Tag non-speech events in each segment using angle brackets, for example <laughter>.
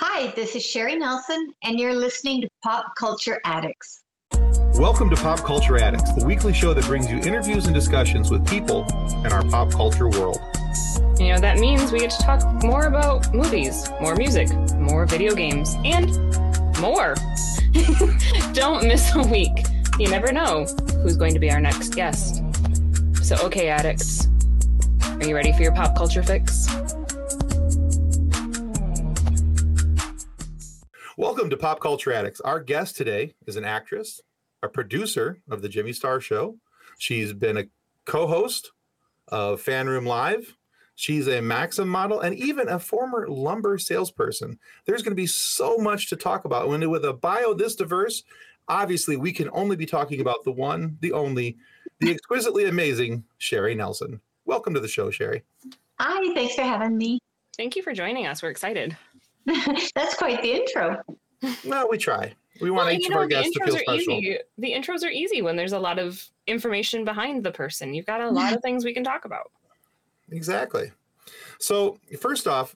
Hi, this is Sherry Nelson, and you're listening to Pop Culture Addicts. Welcome to Pop Culture Addicts, the weekly show that brings you interviews and discussions with people in our pop culture world. You know, that means we get to talk more about movies, more music, more video games, and more. <laughs> Don't miss a week. You never know who's going to be our next guest. So, okay, addicts, are you ready for your pop culture fix? Welcome to Pop Culture Addicts. Our guest today is an actress, a producer of the Jimmy Star Show. She's been a co-host of Fan Room Live. She's a Maxim model and even a former lumber salesperson. There's going to be so much to talk about. When with a bio this diverse, obviously we can only be talking about the one, the only, the exquisitely amazing Sherry Nelson. Welcome to the show, Sherry. Hi, thanks for having me. Thank you for joining us. We're excited. <laughs> That's quite the intro. No, we try. We want Well, each you of our guests to feel special. easy. The intros are easy when there's a lot of information behind the person. You've got a lot of things we can talk about. Exactly. So, first off,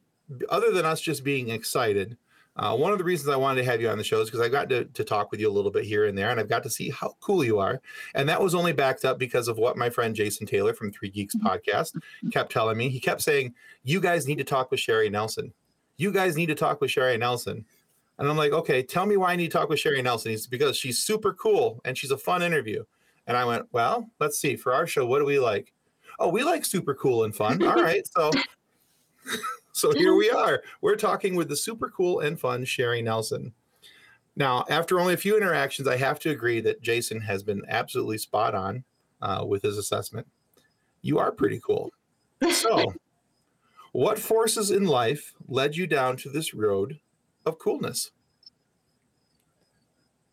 other than us just being excited, uh, one of the reasons I wanted to have you on the show is because I got to, to talk with you a little bit here and there, and I've got to see how cool you are. And that was only backed up because of what my friend Jason Taylor from Three Geeks podcast kept telling me. He kept saying, You guys need to talk with Sherry Nelson. You guys need to talk with Sherry Nelson. And I'm like, Okay, tell me why I need to talk with Sherry Nelson. He's because she's super cool and she's a fun interview. And I went, Well, let's see. For our show, what do we like? Oh, we like super cool and fun. All <laughs> right. So <laughs> so here we are. We're talking with the super cool and fun Sherry Nelson. Now, after only a few interactions, I have to agree that Jason has been absolutely spot on uh, with his assessment. You are pretty cool. So, what forces in life led you down to this road of coolness?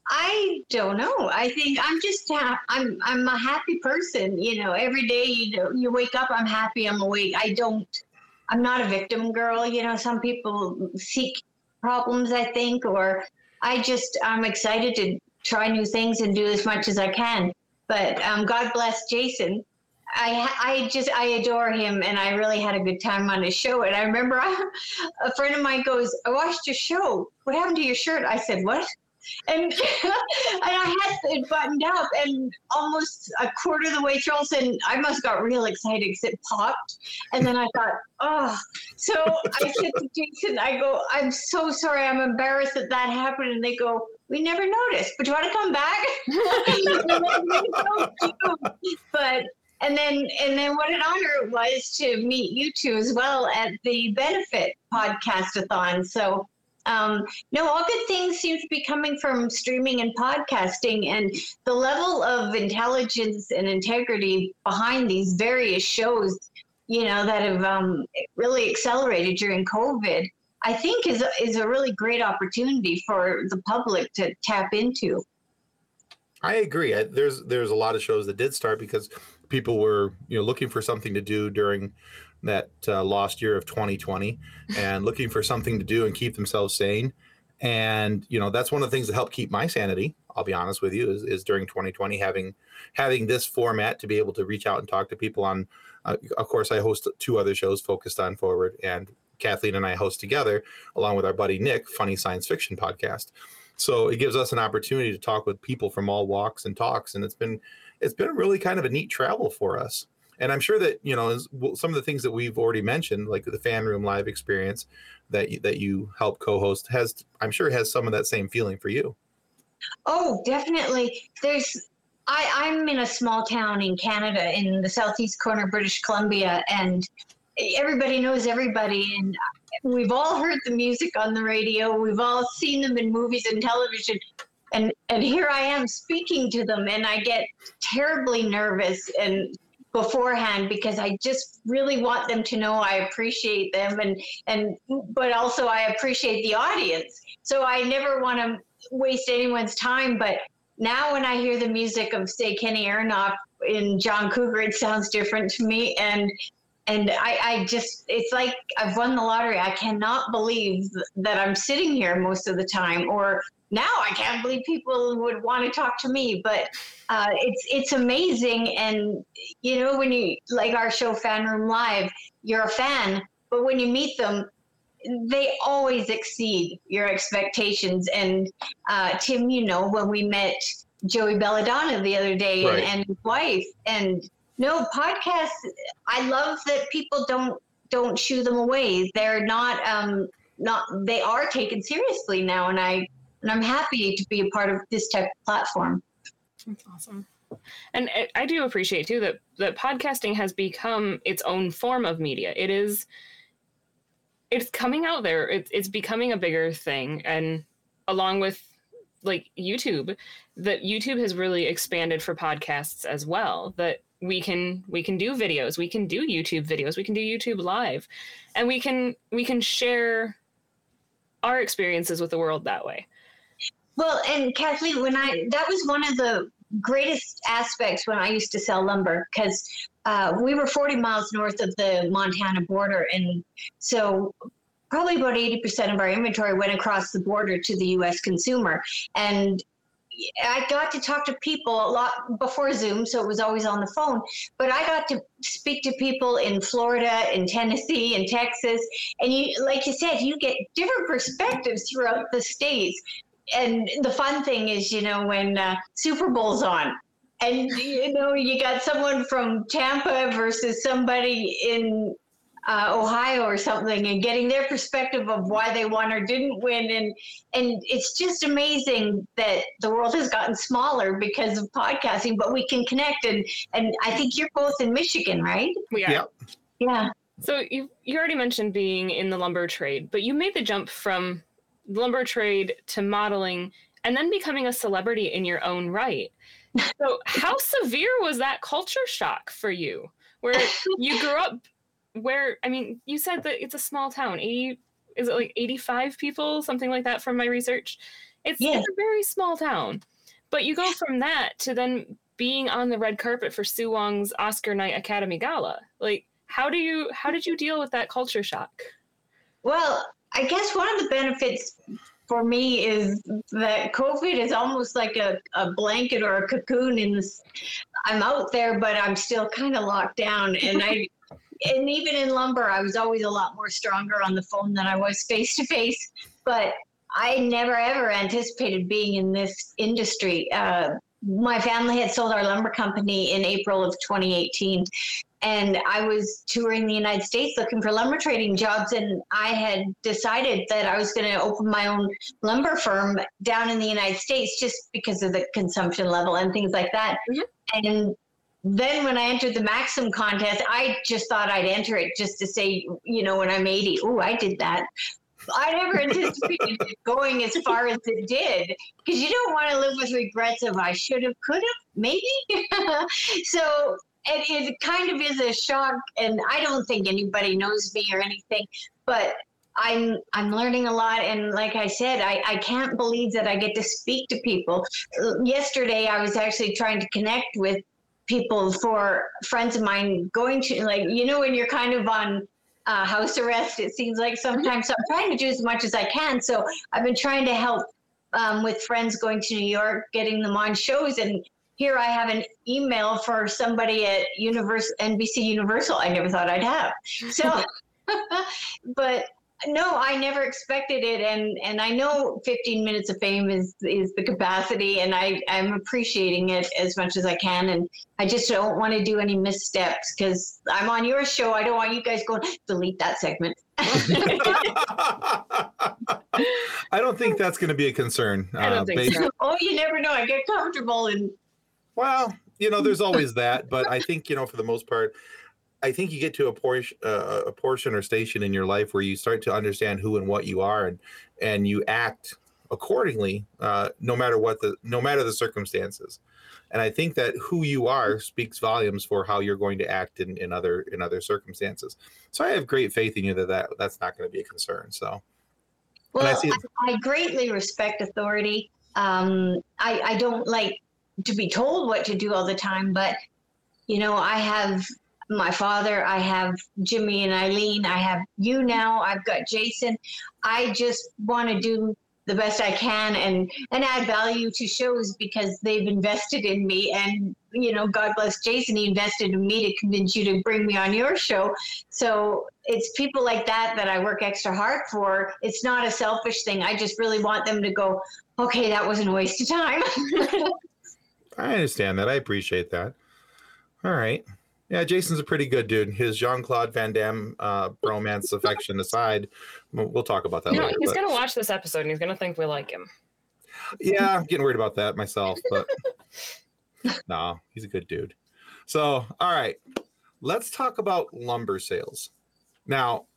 I don't know. I think I'm just I'm I'm a happy person. You know, every day you know you wake up, I'm happy. I'm awake. I don't. I'm not a victim girl. You know, some people seek problems. I think, or I just I'm excited to try new things and do as much as I can. But um, God bless Jason. I I just I adore him, and I really had a good time on his show. And I remember <laughs> a friend of mine goes, "I watched your show. What happened to your shirt?" I said, "What?" and <laughs> and I had it buttoned up, and almost a quarter of the way through, all of a sudden, I must got real excited because it popped, and then I thought, oh. So I said to Jason, I go, I'm so sorry, I'm embarrassed that that happened, and they go. We never noticed, but you want to come back? <laughs> but and then and then what an honor it was to meet you two as well at the benefit podcastathon. So um, no, all good things seem to be coming from streaming and podcasting, and the level of intelligence and integrity behind these various shows, you know, that have um, really accelerated during COVID. I think is is a really great opportunity for the public to tap into. I agree. I, there's there's a lot of shows that did start because people were you know looking for something to do during that uh, lost year of 2020 and looking for something to do and keep themselves sane. And you know that's one of the things that helped keep my sanity. I'll be honest with you is, is during 2020 having having this format to be able to reach out and talk to people on. Uh, of course, I host two other shows focused on forward, and Kathleen and I host together along with our buddy Nick, Funny Science Fiction podcast. So it gives us an opportunity to talk with people from all walks and talks, and it's been it's been really kind of a neat travel for us. And I'm sure that you know some of the things that we've already mentioned, like the fan room live experience that you, that you help co-host, has I'm sure has some of that same feeling for you. Oh, definitely. There's I, I'm in a small town in Canada in the southeast corner of British Columbia, and everybody knows everybody. And we've all heard the music on the radio. We've all seen them in movies and television. And and here I am speaking to them, and I get terribly nervous and beforehand because I just really want them to know I appreciate them and and but also I appreciate the audience. So I never want to waste anyone's time. But now when I hear the music of say Kenny Aronoff in John Cougar, it sounds different to me. And and I, I just it's like I've won the lottery. I cannot believe that I'm sitting here most of the time or now I can't believe people would want to talk to me, but uh, it's it's amazing. And you know, when you like our show Fan Room Live, you're a fan, but when you meet them, they always exceed your expectations. And uh, Tim, you know, when we met Joey Belladonna the other day Right. and, and his wife, and no podcasts. I love that people don't don't shoo them away. They're not um not they are taken seriously now, and I and I'm happy to be a part of this type of platform. That's awesome. And I- do appreciate too that that podcasting has become its own form of media. It is it's coming out there. It's it's becoming a bigger thing and along with like YouTube, that YouTube has really expanded for podcasts as well. That we can we can do videos, we can do YouTube videos, we can do YouTube live, and we can we can share our experiences with the world that way. Well, and Kathleen, when I that was one of the greatest aspects when I used to sell lumber because uh, we were 40 miles north of the Montana border, and so probably about 80% of our inventory went across the border to the U.S. consumer, and I got to talk to people a lot before Zoom, so it was always on the phone. But I got to speak to people in Florida, in Tennessee, in Texas, and you, like you said, you get different perspectives throughout the states and the fun thing is, you know, when uh, Super Bowl's on, and you know, you got someone from Tampa versus somebody in uh, Ohio or something, and getting their perspective of why they won or didn't win, and and it's just amazing that the world has gotten smaller because of podcasting, but we can connect, and and I think you're both in Michigan, right? We are. Yep. Yeah. So you you already mentioned being in the lumber trade, but you made the jump from lumber trade to modeling and then becoming a celebrity in your own right. So <laughs> how severe was that culture shock for you? Where you grew up where I mean, you said that it's a small town. 80 is it like 85 people, something like that from my research. It's, Yeah. it's a very small town. But you go from that to then being on the red carpet for Sue Wong's Oscar Night Academy Gala. Like how do you how did you deal with that culture shock? Well, I guess one of the benefits for me is that COVID is almost like a, a blanket or a cocoon in this. I'm out there, but I'm still kind of locked down. And I, and even in lumber, I was always a lot more stronger on the phone than I was face to face. But I never ever anticipated being in this industry. Uh, my family had sold our lumber company in April of 2018 and I was touring the United States looking for lumber trading jobs, and I had decided that I was going to open my own lumber firm down in the United States just because of the consumption level and things like that. Mhm. And then when I entered the Maxim contest, I just thought I'd enter it just to say, you know, when I'm 80, oh, I did that. I never <laughs> anticipated it going as far as it did because you don't want to live with regrets of I should have, could have, maybe. <laughs> so it, it kind of is a shock, and I don't think anybody knows me or anything, but I'm I'm learning a lot, and like I said, I, I can't believe that I get to speak to people. Yesterday, I was actually trying to connect with people for friends of mine going to like you know when you're kind of on uh, house arrest. It seems like sometimes so I'm trying to do as much as I can. So I've been trying to help um, with friends going to New York, getting them on shows, and here I have an email for somebody at Universal NBC Universal. I never thought I'd have. So, <laughs> but no, I never expected it, and and I know 15 minutes of fame is is the capacity, and I I'm appreciating it as much as I can, and I just don't want to do any missteps because I'm on your show. I don't want you guys going delete that segment. <laughs> <laughs> I don't think that's going to be a concern. I don't uh, think based- so. oh, you never know. I get comfortable and Well, you know, there's always that, but I think you know, for the most part, I think you get to a portion, uh, a portion or station in your life where you start to understand who and what you are, and and you act accordingly, uh, no matter what the no matter the circumstances. And I think that who you are speaks volumes for how you're going to act in, in other in other circumstances. So I have great faith in you that, that that's not going to be a concern. So And I Well, see- I, I greatly respect authority. Um, I, I don't like to be told what to do all the time, but you know, I have my father, I have Jimmy and Eileen, I have you now, I've got Jason. I just want to do the best I can and and add value to shows because they've invested in me and you know God bless Jason he invested in me to convince you to bring me on your show. So it's people like that that I work extra hard for. It's not a selfish thing I just really want them to go okay that wasn't a waste of time. <laughs> I understand that I appreciate that. All right yeah, Jason's a pretty good dude. His Jean Claude Van Damme uh, romance affection aside, we'll talk about that No, later. he's but- gonna watch this episode and he's gonna think we like him. yeah, I'm getting worried about that myself, but <laughs> no, he's a good dude. So, all right, let's talk about lumber sales. Now,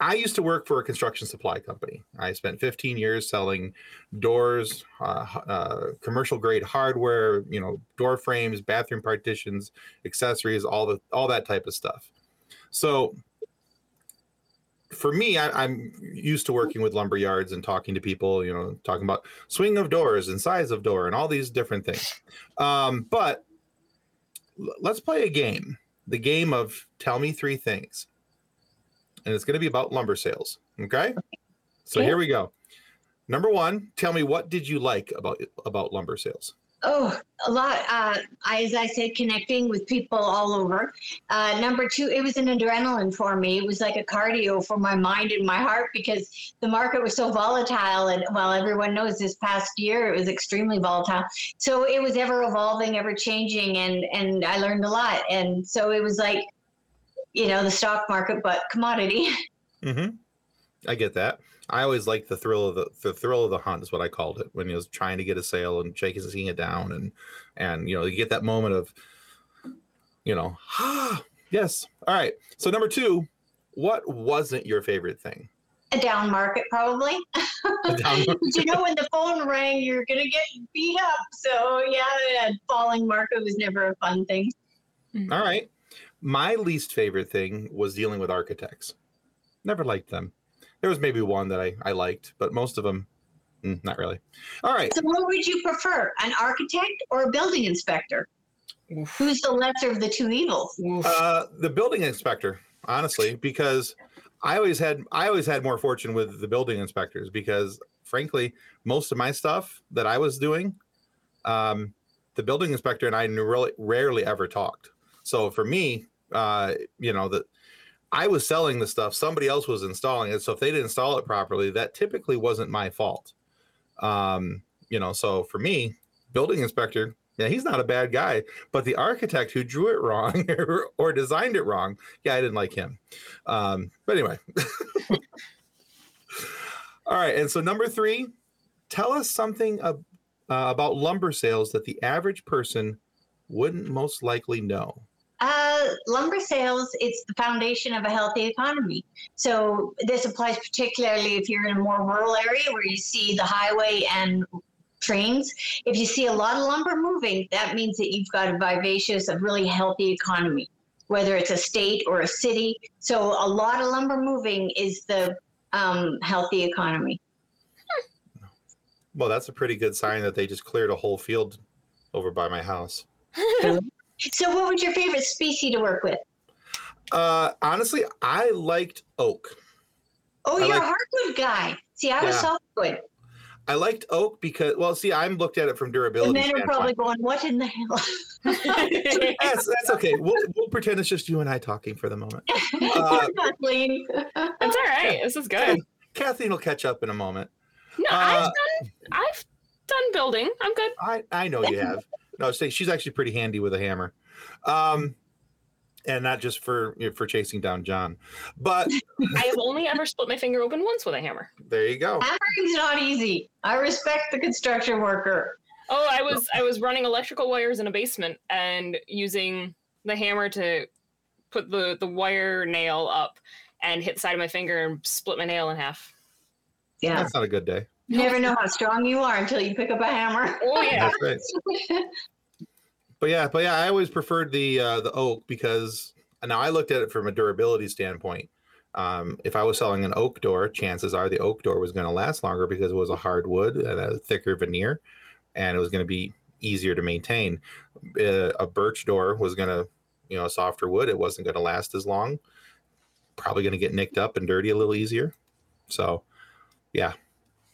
I used to work for a construction supply company. I spent 15 years selling doors, uh, uh, commercial grade hardware, you know, door frames, bathroom partitions, accessories, all the all that type of stuff. So, for me, I, I'm used to working with lumber yards and talking to people, you know, talking about swing of doors and size of door and all these different things. Um, but let's play a game. The game of tell me three things. And it's going to be about lumber sales. Okay. So here we go. Number one, tell me what did you like about about lumber sales? Oh, a lot. Uh, I, as I said, connecting with people all over. Uh, number two, it was an adrenaline for me. It was like a cardio for my mind and my heart because the market was so volatile. And well, everyone knows this past year it was extremely volatile. So it was ever evolving, ever changing, and and I learned a lot. And so it was like, you know, the stock market, but commodity. <laughs> Mm-hmm. I get that. I always liked the thrill of the the thrill of the hunt is what I called it when he was trying to get a sale and shaking seeing it down and and you know you get that moment of you know ah <gasps> yes all right so number two what wasn't your favorite thing A down market, probably. <laughs> A down- you know, when the phone rang, you're gonna get beat up. So yeah, a falling market was never a fun thing. all right my least favorite thing was dealing with architects never liked them there was maybe one that I I liked but most of them mm, not really all right So what would you prefer, an architect or a building inspector? Oof. Who's the lesser of the two evils? Uh, the building inspector, honestly, because I always had I always had more fortune with the building inspectors because, frankly, most of my stuff that I was doing, um, the building inspector and I really rarely ever talked. So for me, uh, you know that I was selling the stuff, somebody else was installing it. So if they didn't install it properly, that typically wasn't my fault. Um, you know, so for me, building inspector, yeah, he's not a bad guy, but the architect who drew it wrong <laughs> or, designed it wrong, yeah, I didn't like him. Um, but anyway. <laughs> All right, and so number three, tell us something ab- uh, about lumber sales that the average person wouldn't most likely know. Uh, lumber sales, it's the foundation of a healthy economy. So this applies particularly if you're in a more rural area where you see the highway and trains. If you see a lot of lumber moving, that means that you've got a vivacious, a really healthy economy, whether it's a state or a city. So a lot of lumber moving is the um, healthy economy. Well, that's a pretty good sign that they just cleared a whole field over by my house. <laughs> So what was your favorite species to work with? Uh, honestly, I liked oak. Oh, I you're like- a hardwood guy. See, I was Yeah. softwood. I liked oak because, well, see, I'm looked at it from The durability. men are standpoint. probably going, "What in the hell?" <laughs> that's, that's okay. We'll, we'll pretend it's just you and I talking for the moment. <laughs> Uh, Kathleen. It's all right. This is good. Kathleen will catch up in a moment. No, I've Uh, done. I've done building. I'm good. I, I know you <laughs> have. No, say she's actually pretty handy with a hammer. Um, and not just for you know, for chasing down John. But <laughs> I have only ever split my finger open once with a hammer. there you go. Hammering's not easy. I respect the construction worker. Oh, I was I was running electrical wires in a basement and using the hammer to put the the wire nail up and hit the side of my finger and split my nail in half. Yeah. That's not a good day. You never know how strong you are until you pick up a hammer. Oh yeah. That's right. <laughs> But yeah, but yeah, I always preferred the uh, the oak because now I looked at it from a durability standpoint. Um, if I was selling an oak door, chances are the oak door was going to last longer because it was a hard wood and a thicker veneer, and it was going to be easier to maintain. Uh, a birch door was going to, you know, a softer wood. It wasn't going to last as long. Probably going to get nicked up and dirty a little easier. So, yeah,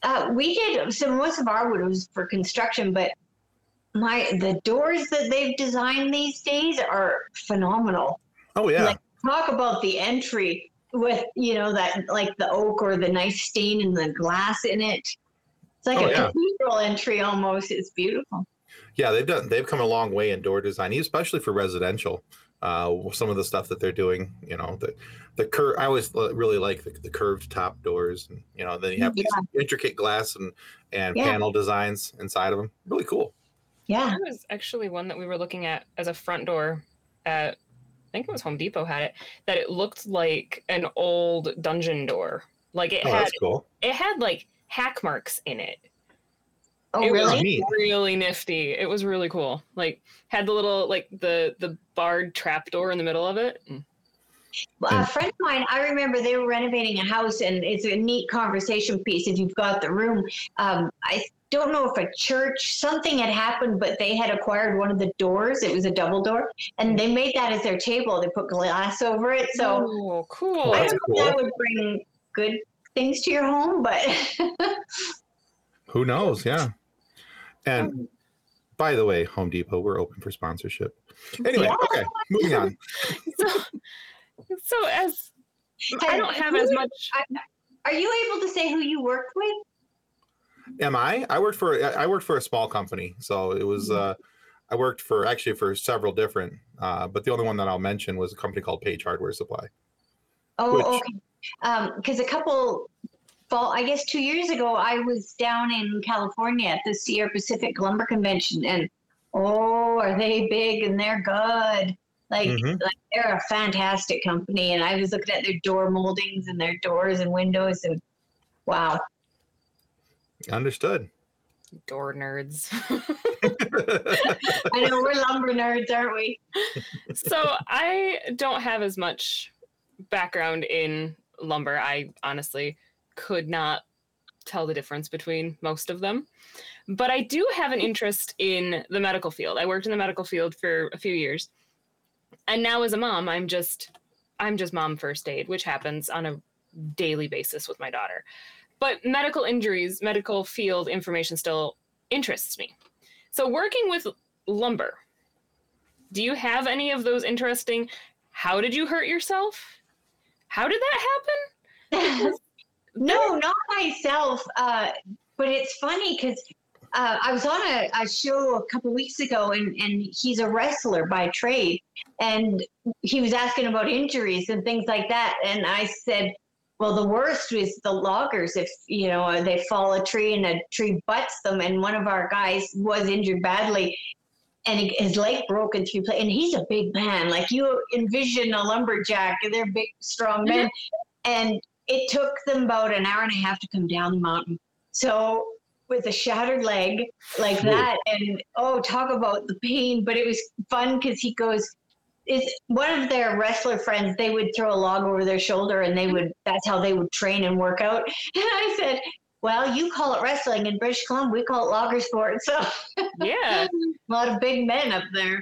Uh, we did so most of our wood was for construction, but my the doors that they've designed these days are phenomenal. Oh yeah. Like talk about the entry with you know that like the oak or the nice stain and the glass in it. It's like Oh, a yeah. cathedral entry almost. It's beautiful. Yeah, they've done. They've come a long way in door design, especially for residential. Uh, some of the stuff that they're doing, you know, the the cur. I always really like the, the curved top doors, and you know, then you have these intricate glass and and Yeah. panel designs inside of them. Really cool. Yeah. There was actually one that we were looking at as a front door at, I think it was Home Depot had it, that it looked like an old dungeon door. Like it Oh, had, that's cool. it had like hack marks in it. Oh it really? was really nifty. It was really cool. Like had the little like the the barred trap door in the middle of it. Mm. A friend of mine, I remember they were renovating a house, and it's a neat conversation piece if you've got the room. Um, I don't know if a church, something had happened, but they had acquired one of the doors. It was a double door, and they made that as their table. They put glass over it. So oh, cool. I that's don't know if that would bring good things to your home, but <laughs> Who knows? Yeah. And Um, by the way, Home Depot, we're open for sponsorship. Anyway, Yeah. okay, moving on. <laughs> so, so as I don't have as much. are you able to say who you worked with? Am I? I worked for I worked for a small company, so it was. Uh, I worked for actually for several different, uh, but the only one that I'll mention was a company called Page Hardware Supply. Oh, Which- okay. Because a couple fall, I guess two years ago, I was down in California at the Sierra Pacific Lumber Convention, and oh, are they big and they're good. Like, Mhm. like they're a fantastic company, and I was looking at their door moldings and their doors and windows, and wow, Understood. Door nerds. <laughs> I know we're lumber nerds, aren't we? so I don't have as much background in lumber. I honestly could not tell the difference between most of them. But I do have an interest in the medical field. I worked in the medical field for a few years. And now as a mom, I'm just I'm just mom first aid, which happens on a daily basis with my daughter. But medical injuries, medical field information still interests me. So working with lumber, do you have any of those interesting? How did you hurt yourself? How did that happen? <laughs> no, not myself. Uh, but it's funny because uh, I was on a, a show a couple weeks ago, and, and he's a wrestler by trade, and he was asking about injuries and things like that, and I said. Well, the worst was the loggers. If you know they fall a tree and a tree butts them, and one of our guys was injured badly, and his leg broke in three places. And he's a big man, like you envision a lumberjack, and they're big, strong men. And it took them about an hour and a half to come down the mountain. So with a shattered leg like that, and oh, talk about the pain! But it was fun because he goes. Is one of their wrestler friends? They would throw a log over their shoulder, and they would. That's how they would train and work out. <laughs> And I said, "Well, you call it wrestling in British Columbia. We call it logger sport." <laughs> So Yeah. a lot of big men up there.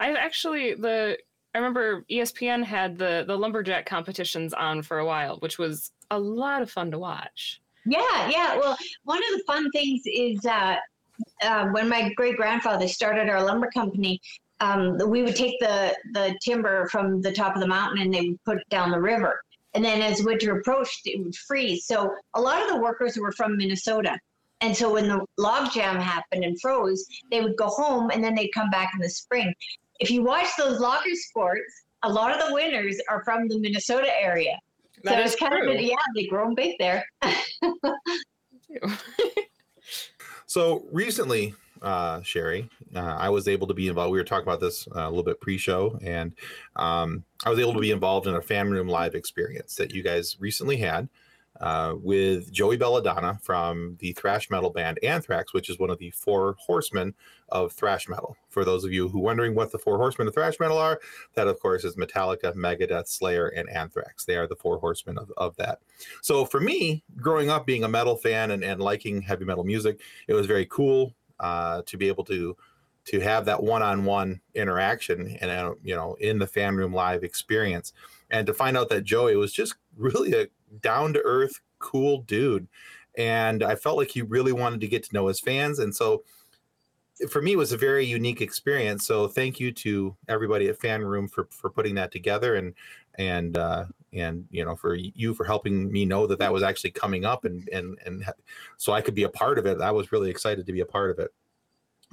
I actually the I remember ESPN had the the lumberjack competitions on for a while, which was a lot of fun to watch. Yeah, yeah. Well, one of the fun things is uh, uh, when my great grandfather started our lumber company, um, we would take the the timber from the top of the mountain and they would put it down the river. And then as winter approached, it would freeze. So a lot of the workers were from Minnesota. And so when the log jam happened and froze, they would go home and then they'd come back in the spring. If you watch those logger sports, a lot of the winners are from the Minnesota area. That so it's kind true. of yeah, they grow 'em big there. <laughs> So recently, uh, Sherry, uh, I was able to be involved. We were talking about this uh, a little bit pre-show, and um, I was able to be involved in a fan room live experience that you guys recently had uh, with Joey Belladonna from the thrash metal band Anthrax, which is one of the four horsemen of thrash metal. For those of you who are wondering what the four horsemen of thrash metal are, that of course is Metallica, Megadeth, Slayer, and Anthrax. They are the four horsemen of, of that. So for me, growing up being a metal fan and, and liking heavy metal music, it was very cool uh, to be able to to have that one-on-one interaction and uh, you know in the fan room live experience and to find out that joey was just really a down-to-earth cool dude and I felt like he really wanted to get to know his fans, and so for me it was a very unique experience. So thank you to everybody at Fan Room for for putting that together and and uh, and you know for you for helping me know that that was actually coming up and and and so I could be a part of it. I was really excited to be a part of it.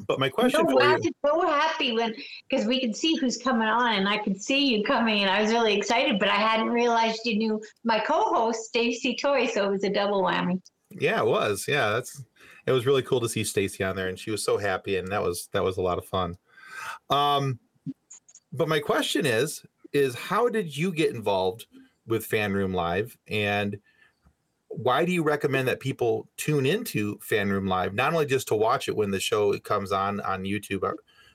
But my question no, for I you, so happy when because we could see who's coming on, and I could see you coming, and I was really excited. But I hadn't realized you knew my co-host Stacy Toy, so it was a double whammy. yeah, it was. Yeah, that's it was really cool to see Stacy on there, and she was so happy, and that was that was a lot of fun. Um, but my question is, is how did you get involved with Fan Room Live, and why do you recommend that people tune into Fan Room Live, not only just to watch it when the show comes on on YouTube, uh,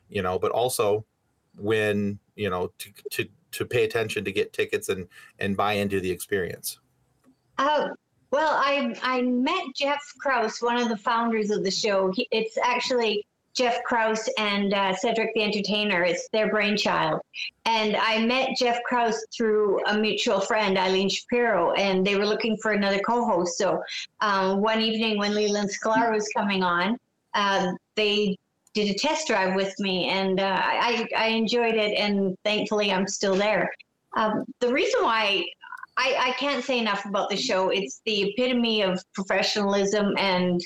you know, but also when you know to to to pay attention to get tickets and and buy into the experience. Oh, well, I I met Jeff Krause, one of the founders of the show. He, it's actually Jeff Krause and uh, Cedric the Entertainer. It's their brainchild. And I met Jeff Krause through a mutual friend, Eileen Shapiro, and they were looking for another co-host. So um, one evening when Leland Sklar was coming on, uh, they did a test drive with me, and uh, I, I enjoyed it. And thankfully, I'm still there. Um, the reason why I, I can't say enough about the show. It's the epitome of professionalism and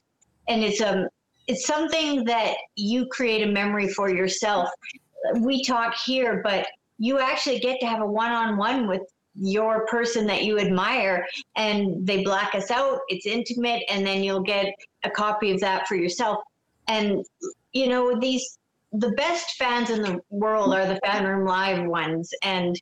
and it's um it's something that you create a memory for yourself. We talk here, but you actually get to have a one-on-one with your person that you admire and they black us out. It's intimate and then you'll get a copy of that for yourself. And you know, these the best fans in the world are the fan room live ones and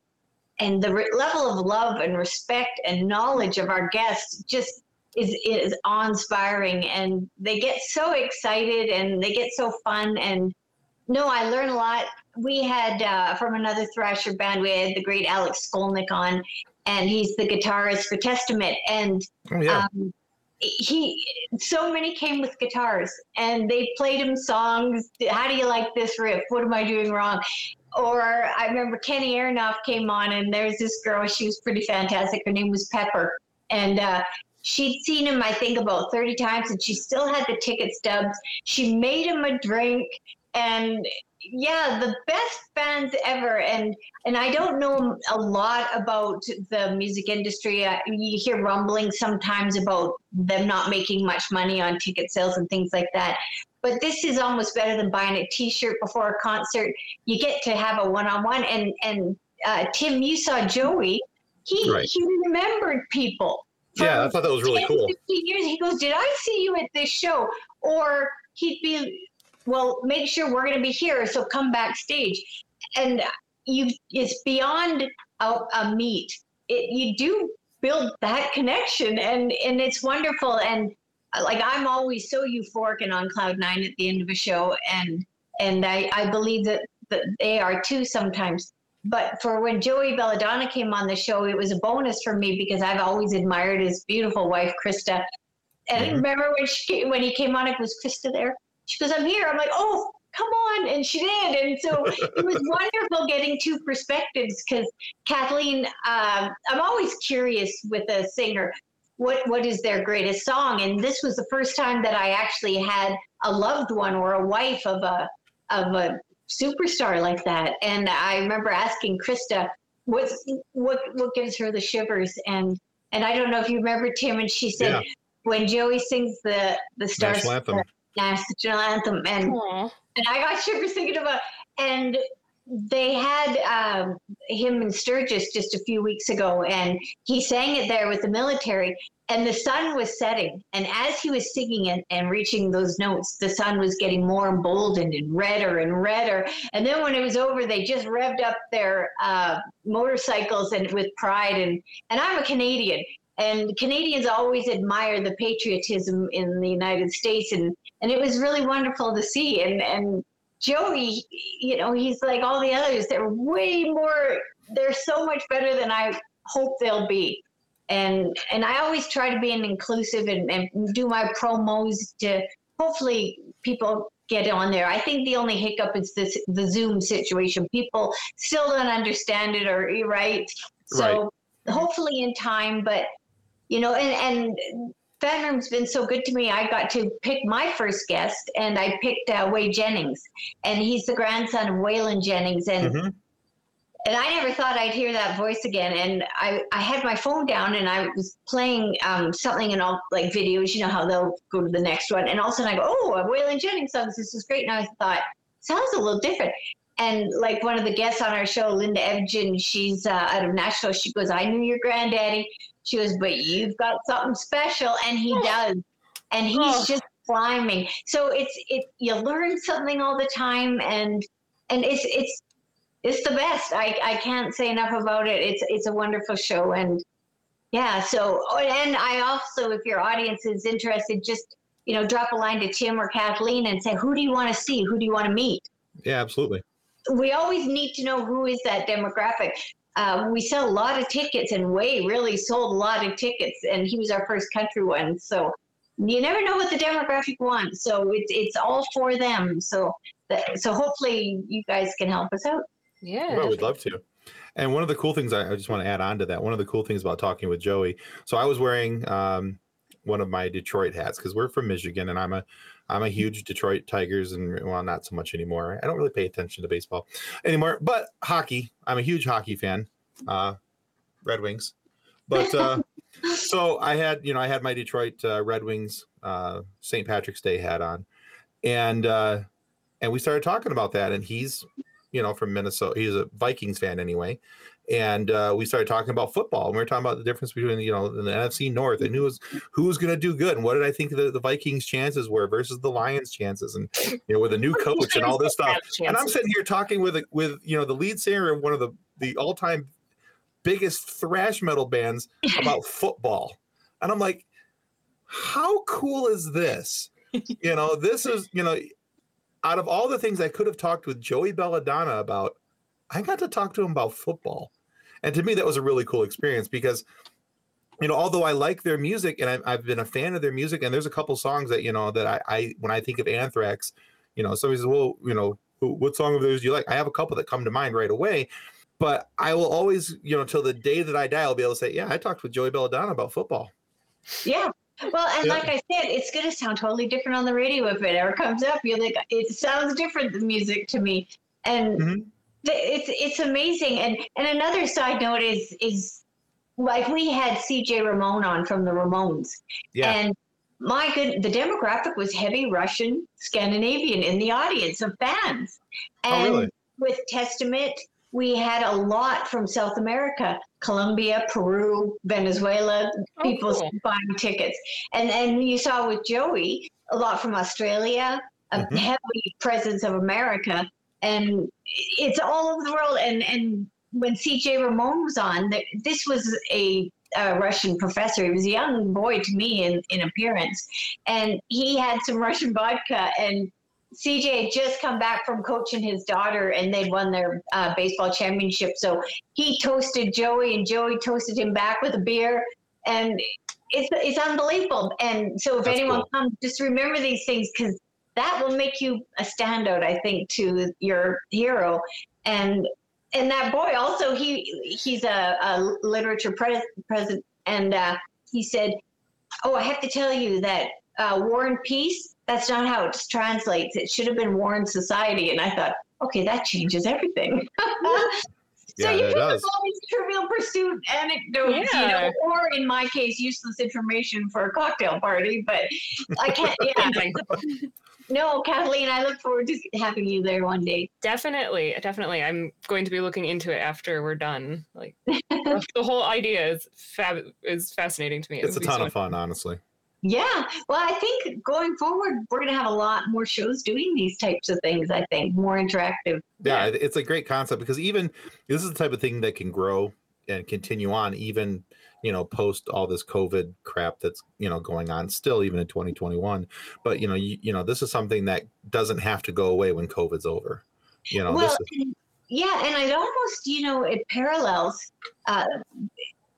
and the re- level of love and respect and knowledge of our guests just is is awe-inspiring and they get so excited and they get so fun and no i learn a lot. We had uh, from another thrasher band we had the great alex skolnick on and he's the guitarist for testament and Oh yeah, um, he so many came with guitars and they played him songs how do you like this riff? What am i doing wrong? Or i remember kenny aronoff came on and there's this girl she was pretty fantastic her name was pepper and uh, she'd seen him i think about 30 times and she still had the ticket stubs. She made him a drink and yeah the best fans ever. And and i don't know a lot about the music industry. Uh, you hear rumbling sometimes about them not making much money on ticket sales and things like that. But this is almost better than buying a t-shirt before a concert. You get to have a one-on-one and and uh, tim you saw joey. He Right. he remembered people yeah, I thought that was really 10, cool. 15 years. He goes, Did I see you at this show? Or he'd be, Well, make sure we're going to be here. So come backstage. And you, it's beyond a, a meet. It, you do build that connection and, and it's wonderful. And uh, like, I'm always so euphoric and on cloud nine at the end of a show. And, and I, I believe that, that they are too sometimes but for when Joey Belladonna came on the show, it was a bonus for me because I've always admired his beautiful wife, Krista. And Mhm. remember when she came, when he came on, it was Krista there. She goes, "I'm here." I'm like, "Oh, come on!" And she did. And so it was <laughs> wonderful getting two perspectives because Kathleen, um, I'm always curious with a singer. What what is their greatest song? And this was the first time that I actually had a loved one or a wife of a of a superstar like that. And I remember asking Krista, what's what what gives her the shivers? And and I don't know if you remember Tim, and she said Yeah. when Joey sings the the Star National anthem. national anthem, and Aw. and I got shivers thinking about and they had um, him in Sturgis just a few weeks ago, and he sang it there with the military. And the sun was setting, and as he was singing it and reaching those notes, the sun was getting more emboldened and redder and redder. And then when it was over, they just revved up their uh, motorcycles and with pride. And and I'm a Canadian, and Canadians always admire the patriotism in the United States, and and it was really wonderful to see. And and Joey, you know, he's like all the others. They're way more. They're so much better than I hope they'll be. And and I always try to be an inclusive and, and do my promos to hopefully people get on there. I think the only hiccup is this the Zoom situation. People still don't understand it or right. So hopefully in time, but you know, and and Fan Room's been so good to me. I got to pick my first guest, and I picked uh, Whey Jennings, and he's the grandson of Waylon Jennings, and Mhm. And I never thought I'd hear that voice again. And I, I had my phone down and I was playing um, something in all like videos, you know how they'll go to the next one. And all of a sudden I go, oh, a Waylon Jennings songs. This is great. And I thought, sounds a little different. And like one of the guests on our show, Linda Evgen, she's uh, out of Nashville. She goes, I knew your granddaddy. She goes, but you've got something special. And he does. And he's Oh. just climbing. So it's, it, you learn something all the time. And, and it's, it's, it's the best. I, I can't say enough about it. It's it's a wonderful show and yeah. So oh, and I also, if your audience is interested, just you know, drop a line to Tim or Kathleen and say, who do you want to see? Who do you want to meet? Yeah, absolutely. We always need to know who is that demographic. Uh, we sell a lot of tickets, and Whey really sold a lot of tickets, and he was our first country one. So you never know what the demographic wants. So it's it's all for them. So that, so hopefully you guys can help us out. Yeah. Well, we'd love to. And one of the cool things I, I just want to add on to that. One of the cool things about talking with Joey. So I was wearing um, one of my Detroit hats because we're from Michigan, and I'm a I'm a huge Detroit Tigers, and well, not so much anymore. I don't really pay attention to baseball anymore, but hockey. I'm a huge hockey fan. Uh, Red Wings, but uh, <laughs> so I had you know I had my Detroit uh, Red Wings uh, St. Patrick's Day hat on, and uh, and we started talking about that, and he's you know from Minnesota. He's a Vikings fan anyway, and uh, we started talking about football. And we were talking about the difference between you know in the NFC North and who was who was going to do good, and what did I think the, the Vikings' chances were versus the Lions' chances, and you know with a new coach and all this stuff. And I'm sitting here talking with with you know the lead singer of one of the the all time biggest thrash metal bands about <laughs> football, and I'm like, how cool is this? you know, this is you know, out of all the things I could have talked with Joey Belladonna about, I got to talk to him about football, and to me that was a really cool experience because. You know, although I like their music and I've, I've been a fan of their music, and there's a couple songs that you know that I, I when I think of Anthrax, you know, somebody says, "Well, you know, who- what song of theirs do you like?" I have a couple that come to mind right away, but I will always, you know, till the day that I die, I'll be able to say, "Yeah, I talked with Joey Belladonna about football." Yeah. Well, and Yeah. like I said, it's going to sound totally different on the radio if it ever comes up. You're like, it sounds different the music to me, and Mhm. it's it's amazing. And and another side note is is like we had C.J. Ramone on from the Ramones, Yeah. and my good, the demographic was heavy Russian, Scandinavian in the audience of fans, Oh, and really? with Testament. We had a lot from South America, Colombia, Peru, Venezuela, Oh, people cool. buying tickets. And and you saw with Joey a lot from Australia, a Mhm. heavy presence of America, and it's all over the world. And and when CJ Ramone was on, this was a, a Russian professor. He was a young boy to me in, in appearance, and he had some Russian vodka and. CJ had just come back from coaching his daughter, and they'd won their uh, baseball championship. So he toasted Joey, and Joey toasted him back with a beer, and it's it's unbelievable. And so if That's anyone cool. comes, just remember these things because that will make you a standout. I think to your hero, and and that boy also he he's a, a literature pres- president, and uh, he said, "Oh, I have to tell you that uh, War and Peace. That's not how it translates. It should have been War and Society." And I thought, okay, that changes everything. <laughs> So Yeah, you it pick up does. all these trivial pursuit anecdotes, you know, or in my case, useless information for a cocktail party. But I can't. <laughs> Yeah, no, Kathleen, I look forward to having you there one day. Definitely, definitely. I'm going to be looking into it after we're done. Like the <laughs> the whole idea is fab is fascinating to me. It It's a ton so of fun, honestly. Yeah, well, I think going forward, we're going to have a lot more shows doing these types of things. I think more interactive. Yeah, it- it's a great concept because even this is the type of thing that can grow and continue on, even you know, post all this COVID crap that's you know going on still, even in 2021. But you know, you, you know, this is something that doesn't have to go away when COVID's over. You know, well, this is, and- yeah, and it almost, you know, it parallels uh,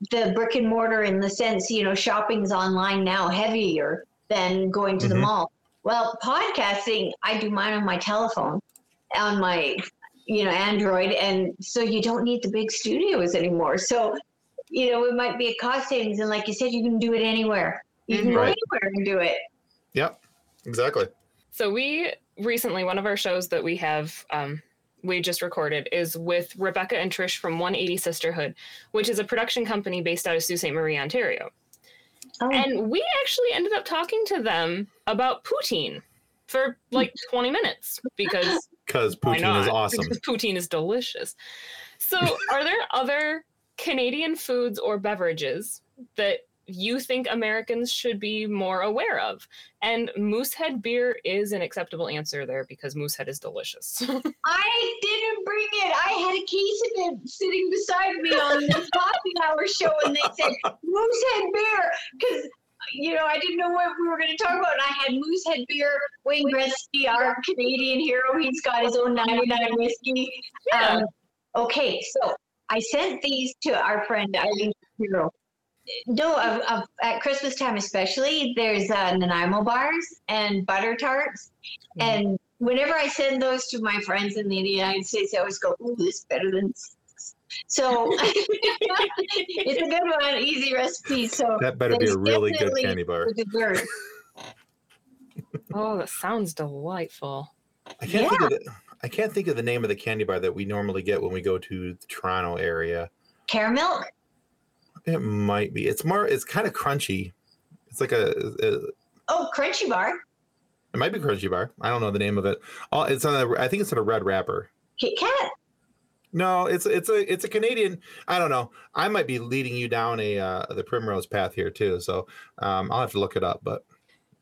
the brick and mortar in the sense, you know, shopping's online now heavier than going to the Mhm. mall. Well, podcasting, I do mine on my telephone, on my, you know, Android, and so you don't need the big studios anymore. So, you know, it might be a cost savings, and like you said, you can do it anywhere. You can go Right. anywhere and do it. Yep. Exactly. So we recently one of our shows that we have um, we just recorded is with Rebecca and Trish from 180 Sisterhood, which is a production company based out of Sault Ste. Marie, Ontario. Oh, And we actually ended up talking to them about poutine for like 20 minutes because <laughs> Because poutine is awesome. Because poutine is delicious. So, are there other Canadian foods or beverages that you think Americans should be more aware of? And Moosehead beer is an acceptable answer there because Moosehead is delicious. <laughs> I didn't bring it. I had a case of it sitting beside me on the <laughs> coffee hour show, and they said Moosehead beer because you know I didn't know what we were going to talk about. And I had Moosehead beer. Wayne Gretzky, our Canadian hero, he's got his own 99 whiskey. Yeah. Um, okay, so I sent these to our friend Eileen Hero. No, of, of, at Christmas time especially, there's uh, Nanaimo bars and butter tarts, Mhm. and whenever I send those to my friends in the United States, I always go, "Ooh, this is better than." So <laughs> it's a good one, easy recipe. So That better be a really good candy bar. dessert. oh, that sounds delightful. I can't think of the, I can't think of the name of the candy bar that we normally get when we go to the Toronto area. Caramilk. It might be. It's more. It's kind of crunchy. It's like a. a Oh, crunchy bar. it might be crunchy bar. I don't know the name of it. Oh, it's on a. I think it's in a red wrapper. Kit Kat. No, it's it's a it's a Canadian. I don't know. I might be leading you down a uh, the primrose path here too. So um, I'll have to look it up. But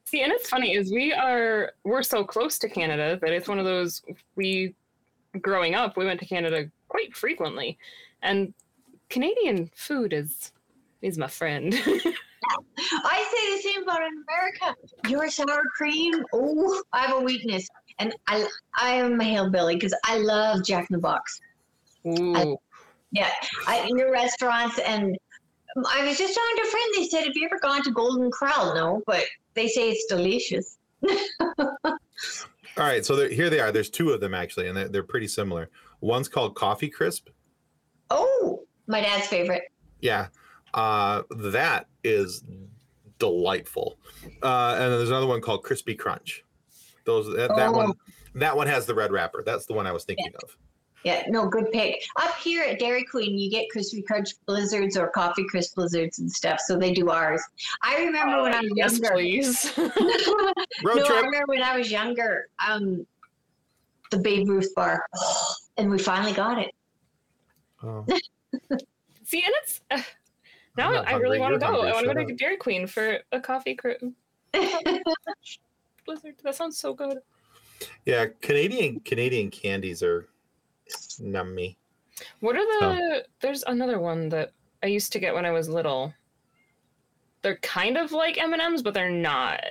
See, and it's funny is we are we're so close to Canada that it's one of those we growing up we went to Canada quite frequently, and Canadian food is is my friend. <laughs> I say the same about in America. Your sour cream. Oh, I have a weakness, and I I am a hillbilly because I love Jack in the Box. Ooh. Yeah, I, in your restaurants, and I was just talking to a friend. They said, "Have you ever gone to Golden Corral?" No, but they say it's delicious. <laughs> all right, so there, here they are. There's two of them actually, and they're, they're pretty similar. One's called Coffee Crisp. Oh, my dad's favorite. Yeah, uh, that is delightful. Uh, and then there's another one called Crispy Crunch. Those that, that Oh. one that one has the red wrapper. That's the one I was thinking of. Yeah, no, good pick. Up here at Dairy Queen, you get Crispy Crunch blizzards or Coffee Crisp blizzards and stuff. So they do ours. I remember when I was yes, younger. please. <laughs> Road no, I remember when I was younger. Um, the Babe Ruth bar, and we finally got it. Oh, <laughs> See, and it's uh, now not I really want to go. hungry, I want to go up. to Dairy Queen for a coffee cr- blizzard. That sounds so good. yeah, Canadian Canadian candies are nummy. What are the? There's another one that I used to get when I was little. They're kind of like M and M's, but they're not.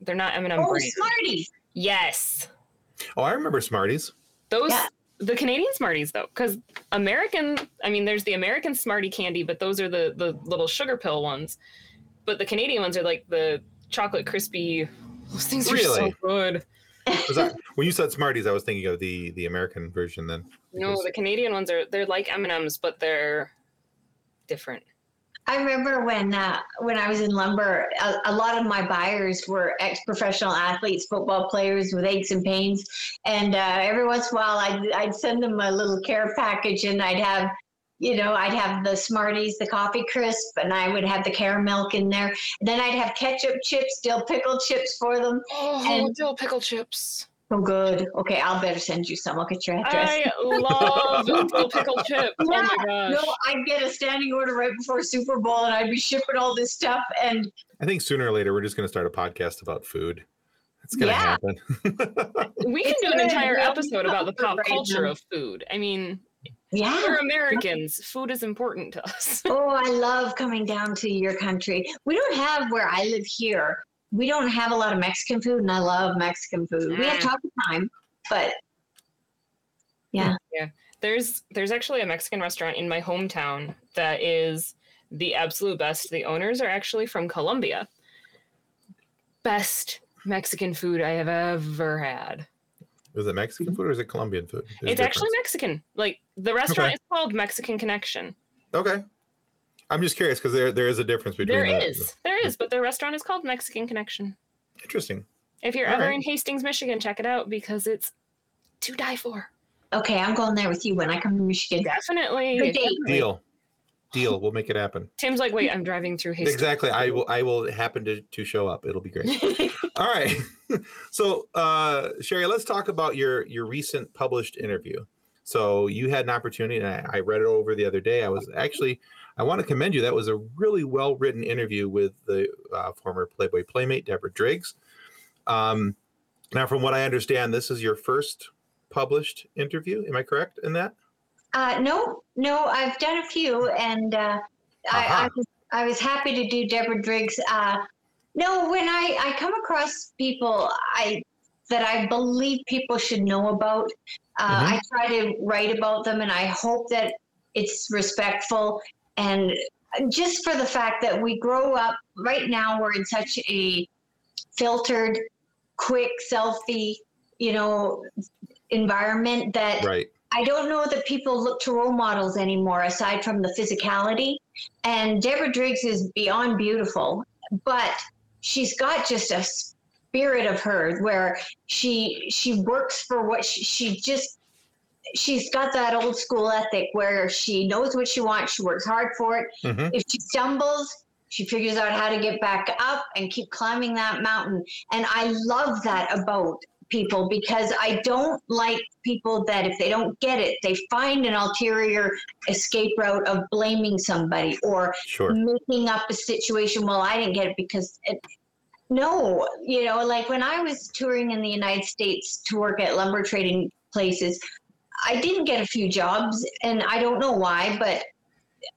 They're not M and M oh, brand. Smarties. Yes, Oh, I remember Smarties. those Yeah. The Canadian Smarties though, because American. I mean, there's the American Smartie candy, but those are the the little sugar pill ones. But the Canadian ones are like the chocolate crispy. Those things are so good. <laughs> That, when you said Smarties, I was thinking of the the American version. Then No, the Canadian ones are they're like M and M's, but they're different. I remember when uh, when I was in lumber, a, a lot of my buyers were ex-professional athletes, football players with aches and pains, and uh, every once in a while, I'd I'd send them a little care package, and I'd have, you know, I'd have the Smarties, the coffee crisp, and I would have the Caramilk in there. And then I'd have ketchup chips, dill pickle chips for them. Oh, And- dill pickle chips. Oh, good. Okay, I'll better send you some. I'll get your address. I <laughs> love dill pickle chips. Oh my gosh. No, I'd get a standing order right before Super Bowl, and I'd be shipping all this stuff, and I think sooner or later we're just going to start a podcast about food. It's going to Yeah. happen. <laughs> we can It's do an entire Yeah, episode about the pop right culture now. of food. I mean, yeah. we're Americans. Food is important to us. Oh, I love coming down to your country. We don't have where I live here. We don't have a lot of Mexican food, and I love Mexican food. We have taco time, but yeah, yeah. There's there's actually a Mexican restaurant in my hometown that is the absolute best. The owners are actually from Colombia. Best Mexican food I have ever had. Is it Mexican food or is it Colombian food? There's it's actually. Mexican. Like the restaurant Okay. is called Mexican Connection. okay. I'm just curious because there there is a difference between. There the- is, there is, but the restaurant is called Mexican Connection. Interesting. If you're All ever right. in Hastings, Michigan, check it out because it's to die for. Okay, I'm going there with you when I come to Michigan. Definitely. Good date. Deal. Deal. We'll make it happen. Tim's like, wait, I'm driving through Hastings. Exactly. I will. I will happen to to show up. It'll be great. <laughs> All right. <laughs> so, uh, Sherry, let's talk about your your recent published interview. So you had an opportunity, and I, I read it over the other day. I was actually, I want to commend you. That was a really well written interview with the uh, former Playboy playmate Deborah Driggs. Um, now, from what I understand, this is your first published interview. Am I correct in that? Uh, no, no, I've done a few, and uh, I, I, was, I was happy to do Deborah Driggs. Uh, no, when I, I come across people I that I believe people should know about, uh, Mhm. I try to write about them, and I hope that it's respectful and just for the fact that we grow up right now, we're in such a filtered, quick selfie, you know, environment that Right. I don't know that people look to role models anymore aside from the physicality. And Deborah Driggs is beyond beautiful, but she's got just a spirit of her where she she works for what she, she just she's got that old school ethic where she knows what she wants, she works hard for it. Mhm. If she stumbles, she figures out how to get back up and keep climbing that mountain. And I love that about people because I don't like people that if they don't get it, they find an ulterior escape route of blaming somebody or Sure. making up a situation. Well, I didn't get it because it, no, you know, like when I was touring in the United States to work at lumber trading places, I didn't get a few jobs, and I don't know why, but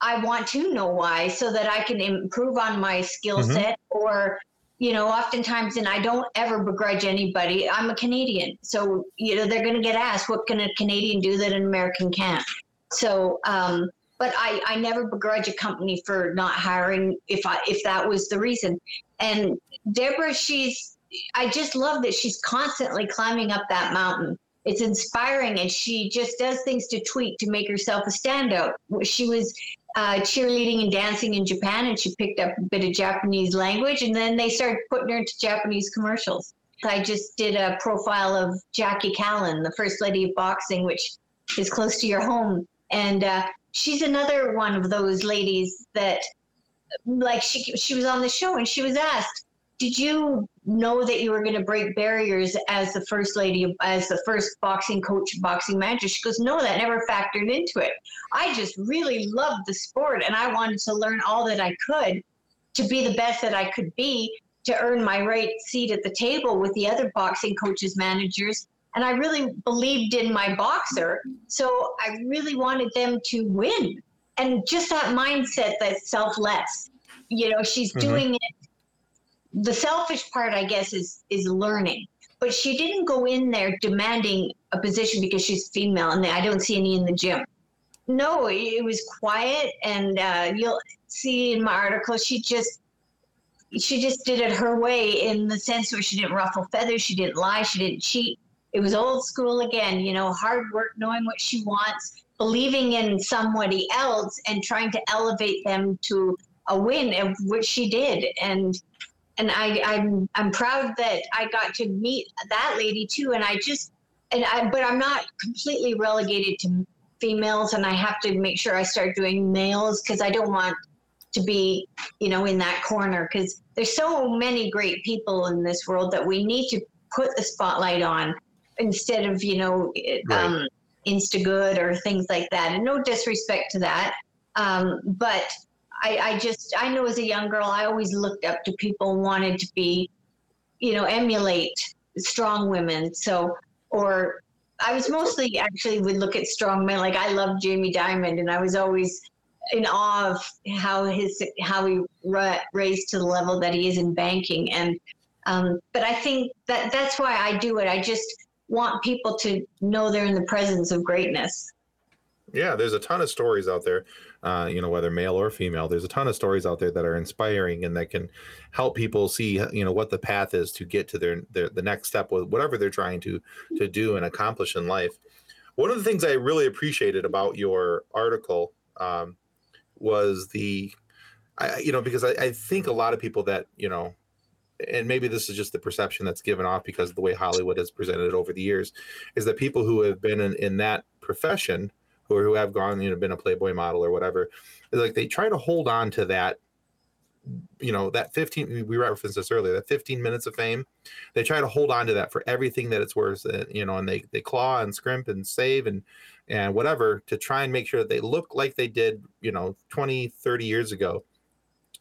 I want to know why so that I can improve on my skill Mhm. set or you know oftentimes and I don't ever begrudge anybody I'm a Canadian so you know they're going to get asked what can a Canadian do that an American can't? So um but I I never begrudge a company for not hiring if I if that was the reason. And Deborah she's I just love that she's constantly climbing up that mountain it's inspiring and she just does things to tweak to make herself a standout she was uh, cheerleading and dancing in Japan, and she picked up a bit of Japanese language, and then they started putting her into Japanese commercials. I just did a profile of Jackie Kallen, the first lady of boxing, which is close to your home, and uh, she's another one of those ladies that, like, she she was on the show and she was asked, "Did you know that you were going to break barriers as the first lady, as the first boxing coach, boxing manager?" She goes, "No, that never factored into it." I just really loved the sport and I wanted to learn all that I could to be the best that I could be to earn my right seat at the table with the other boxing coaches, managers. And I really believed in my boxer. So I really wanted them to win. And just that mindset that's selfless. You know, she's Mhm. doing it. The selfish part, I guess, is is learning. But she didn't go in there demanding a position because she's female, and I don't see any in the gym. No, it was quiet, and uh, you'll see in my article she just she just did it her way in the sense where she didn't ruffle feathers, she didn't lie, she didn't cheat. It was old school again, you know, hard work, knowing what she wants, believing in somebody else, and trying to elevate them to a win, which she did. And and I, I'm I'm proud that I got to meet that lady too. And I just and I but I'm not completely relegated to females, and I have to make sure I start doing males because I don't want to be you know in that corner because there's so many great people in this world that we need to put the spotlight on instead of you know Right. um, insta good or things like that and no disrespect to that um, but I, I just I know as a young girl I always looked up to people wanted to be you know emulate strong women. So or I was mostly actually would look at strong men like I loved Jamie Dimon, and I was always in awe of how his how he ra- raised to the level that he is in banking. And um, but I think that that's why I do it. I just want people to know they're in the presence of greatness. Yeah, there's a ton of stories out there, uh, you know, whether male or female. There's a ton of stories out there that are inspiring and that can help people see, you know, what the path is to get to their, their the next step with whatever they're trying to to do and accomplish in life. One of the things I really appreciated about your article um, was the, I, you know, because I, I think a lot of people that you know, and maybe this is just the perception that's given off because of the way Hollywood has presented it over the years, is that people who have been in, in that profession, or who have gone, you know, been a Playboy model or whatever, like they try to hold on to that you know that 15 we referenced this earlier that 15 minutes of fame. They try to hold on to that for everything that it's worth uh, you know and they they claw and scrimp and save and and whatever to try and make sure that they look like they did you know 20 30 years ago.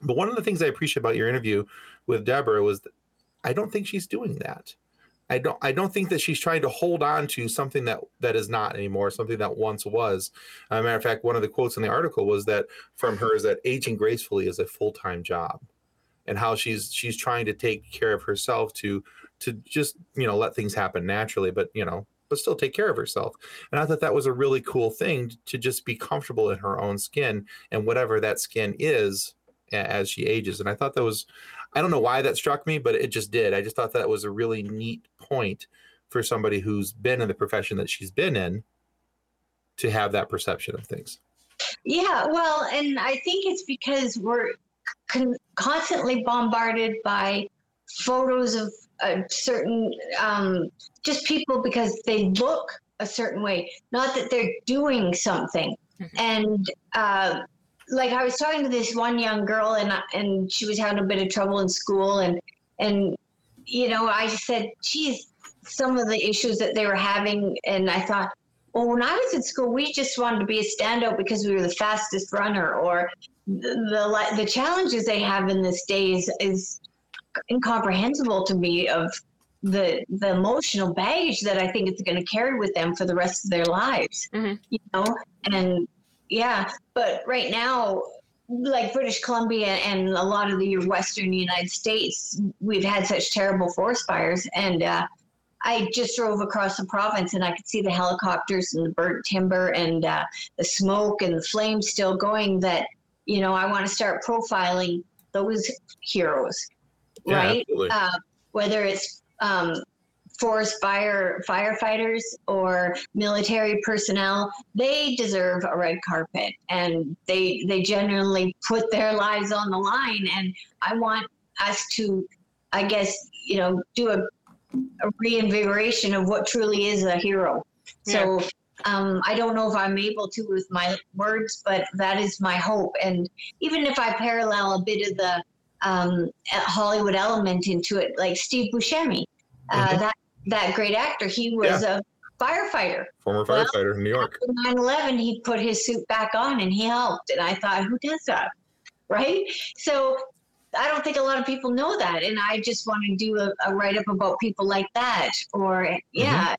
But one of the things i appreciate about your interview with deborah was i don't think she's doing that I don't I don't think that she's trying to hold on to something that that is not anymore, something that once was. As a matter of fact, one of the quotes in the article was that from her is that aging gracefully is a full time job, and how she's she's trying to take care of herself to to just you know let things happen naturally, but you know but still take care of herself. And I thought that was a really cool thing to just be comfortable in her own skin and whatever that skin is as she ages. And I thought that was I don't know why that struck me, but it just did. I just thought that was a really neat point for somebody who's been in the profession that she's been in to have that perception of things. Yeah, well, and I think it's because we're con- constantly bombarded by photos of a certain um, just people because they look a certain way, not that they're doing something. Mm-hmm. And uh, like I was talking to this one young girl and and she was having a bit of trouble in school and and you know I said geez some of the issues that they were having and I thought well when I was in school we just wanted to be a standout because we were the fastest runner or the the, the challenges they have in this day is, is incomprehensible to me of the the emotional baggage that I think it's going to carry with them for the rest of their lives mm-hmm. you know and yeah, but right now, like British Columbia and a lot of the Western United States, we've had such terrible forest fires. And uh, I just drove across the province and I could see the helicopters and the burnt timber and uh, the smoke and the flames still going. That, you know, I want to start profiling those heroes, yeah, right? Uh, whether it's um, forest fire firefighters or military personnel they deserve a red carpet and they they genuinely put their lives on the line and i want us to i guess you know do a, a reinvigoration of what truly is a hero so yeah. um, i don't know if i'm able to with my words but that is my hope and even if i parallel a bit of the um, hollywood element into it like steve buscemi uh, mm-hmm. that that great actor. He was yeah. a firefighter. Former firefighter well, in New York. 9 11, he put his suit back on and he helped. And I thought, who does that? Right? So I don't think a lot of people know that. And I just want to do a, a write up about people like that. Or, yeah. Mm-hmm.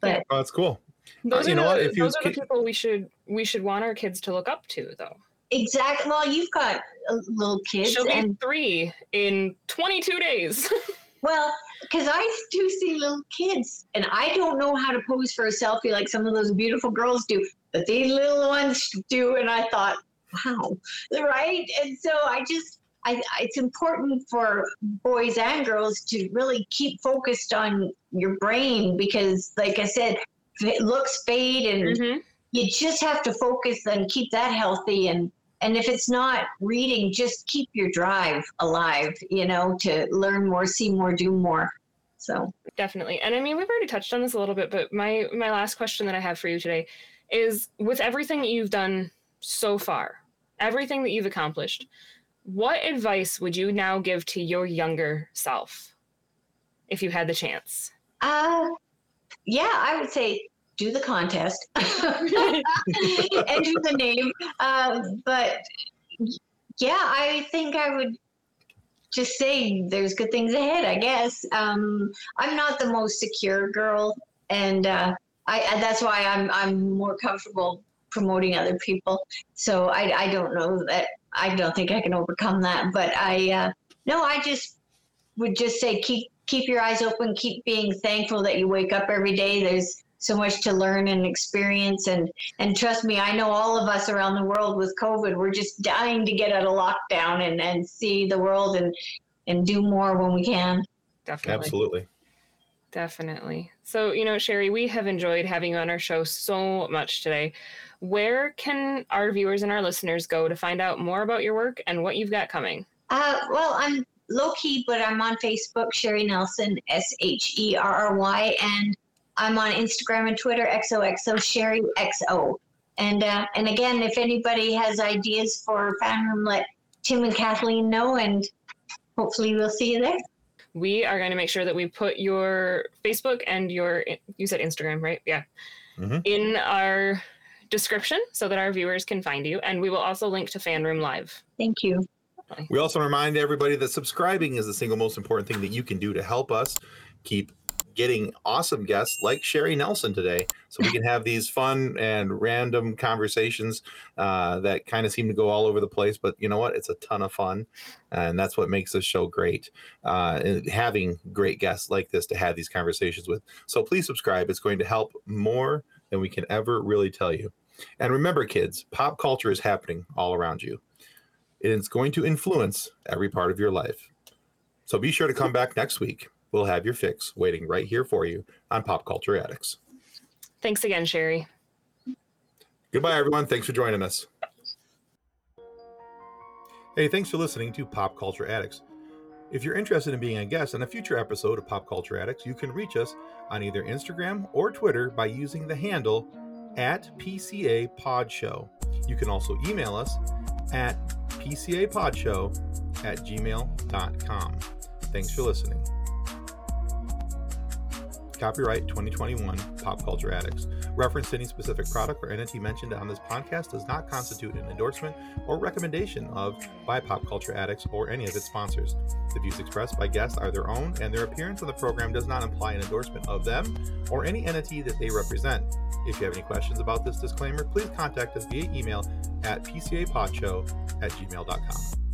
But oh, that's cool. Those, uh, are, the, if those are the people we should we should want our kids to look up to, though. Exactly. Well, you've got uh, little kids. She'll and, be three in 22 days. <laughs> well, because I do see little kids, and I don't know how to pose for a selfie like some of those beautiful girls do, but these little ones do. And I thought, wow, right? And so I just, I, it's important for boys and girls to really keep focused on your brain because, like I said, looks fade, and mm-hmm. you just have to focus and keep that healthy and and if it's not reading just keep your drive alive you know to learn more see more do more. So. Definitely. And i mean we've already touched on this a little bit but my my last question that i have for you today is with everything that you've done so far everything that you've accomplished what advice would you now give to your younger self if you had the chance? Uh yeah i would say do the contest <laughs> do the name. Uh, but yeah, I think I would just say there's good things ahead. I guess um, I'm not the most secure girl, and uh, I, that's why I'm I'm more comfortable promoting other people. So I I don't know that I don't think I can overcome that. But I uh, no, I just would just say keep keep your eyes open, keep being thankful that you wake up every day. There's so much to learn and experience and and trust me i know all of us around the world with covid we're just dying to get out of lockdown and and see the world and and do more when we can definitely absolutely Definitely. So, you know, Sherry, we have enjoyed having you on our show so much today. Where can our viewers and our listeners go to find out more about your work and what you've got coming? Uh, well, I'm low key, but I'm on Facebook, Sherry Nelson, S H E R R Y, and I'm on Instagram and Twitter, XOXO Sherry XO. And uh, and again, if anybody has ideas for fan room, let Tim and Kathleen know, and hopefully we'll see you there. We are going to make sure that we put your Facebook and your you said Instagram, right? Yeah, Mhm. in our description so that our viewers can find you, and we will also link to Fan Room Live. Thank you. We also remind everybody that subscribing is the single most important thing that you can do to help us keep getting awesome guests like Sherry Nelson today, so we can have these fun and random conversations uh, that kind of seem to go all over the place. But you know what? It's a ton of fun, and that's what makes this show great. Uh, having great guests like this to have these conversations with. So please subscribe. It's going to help more than we can ever really tell you. And remember, kids, pop culture is happening all around you. It's going to influence every part of your life. So be sure to come back next week. We'll have your fix waiting right here for you on Pop Culture Addicts. Thanks again, Sherry. Goodbye, everyone. Thanks for joining us. Hey, thanks for listening to Pop Culture Addicts. If you're interested in being a guest on a future episode of Pop Culture Addicts, you can reach us on either Instagram or Twitter by using the handle at PCA Pod Show. You can also email us at PCA Pod Show at gmail.com. Thanks for listening. Copyright 2021 Pop Culture Addicts. Reference to any specific product or entity mentioned on this podcast does not constitute an endorsement or recommendation of by Pop Culture Addicts or any of its sponsors. The views expressed by guests are their own, and their appearance on the program does not imply an endorsement of them or any entity that they represent. If you have any questions about this disclaimer, please contact us via email at pcapodshow at gmail.com.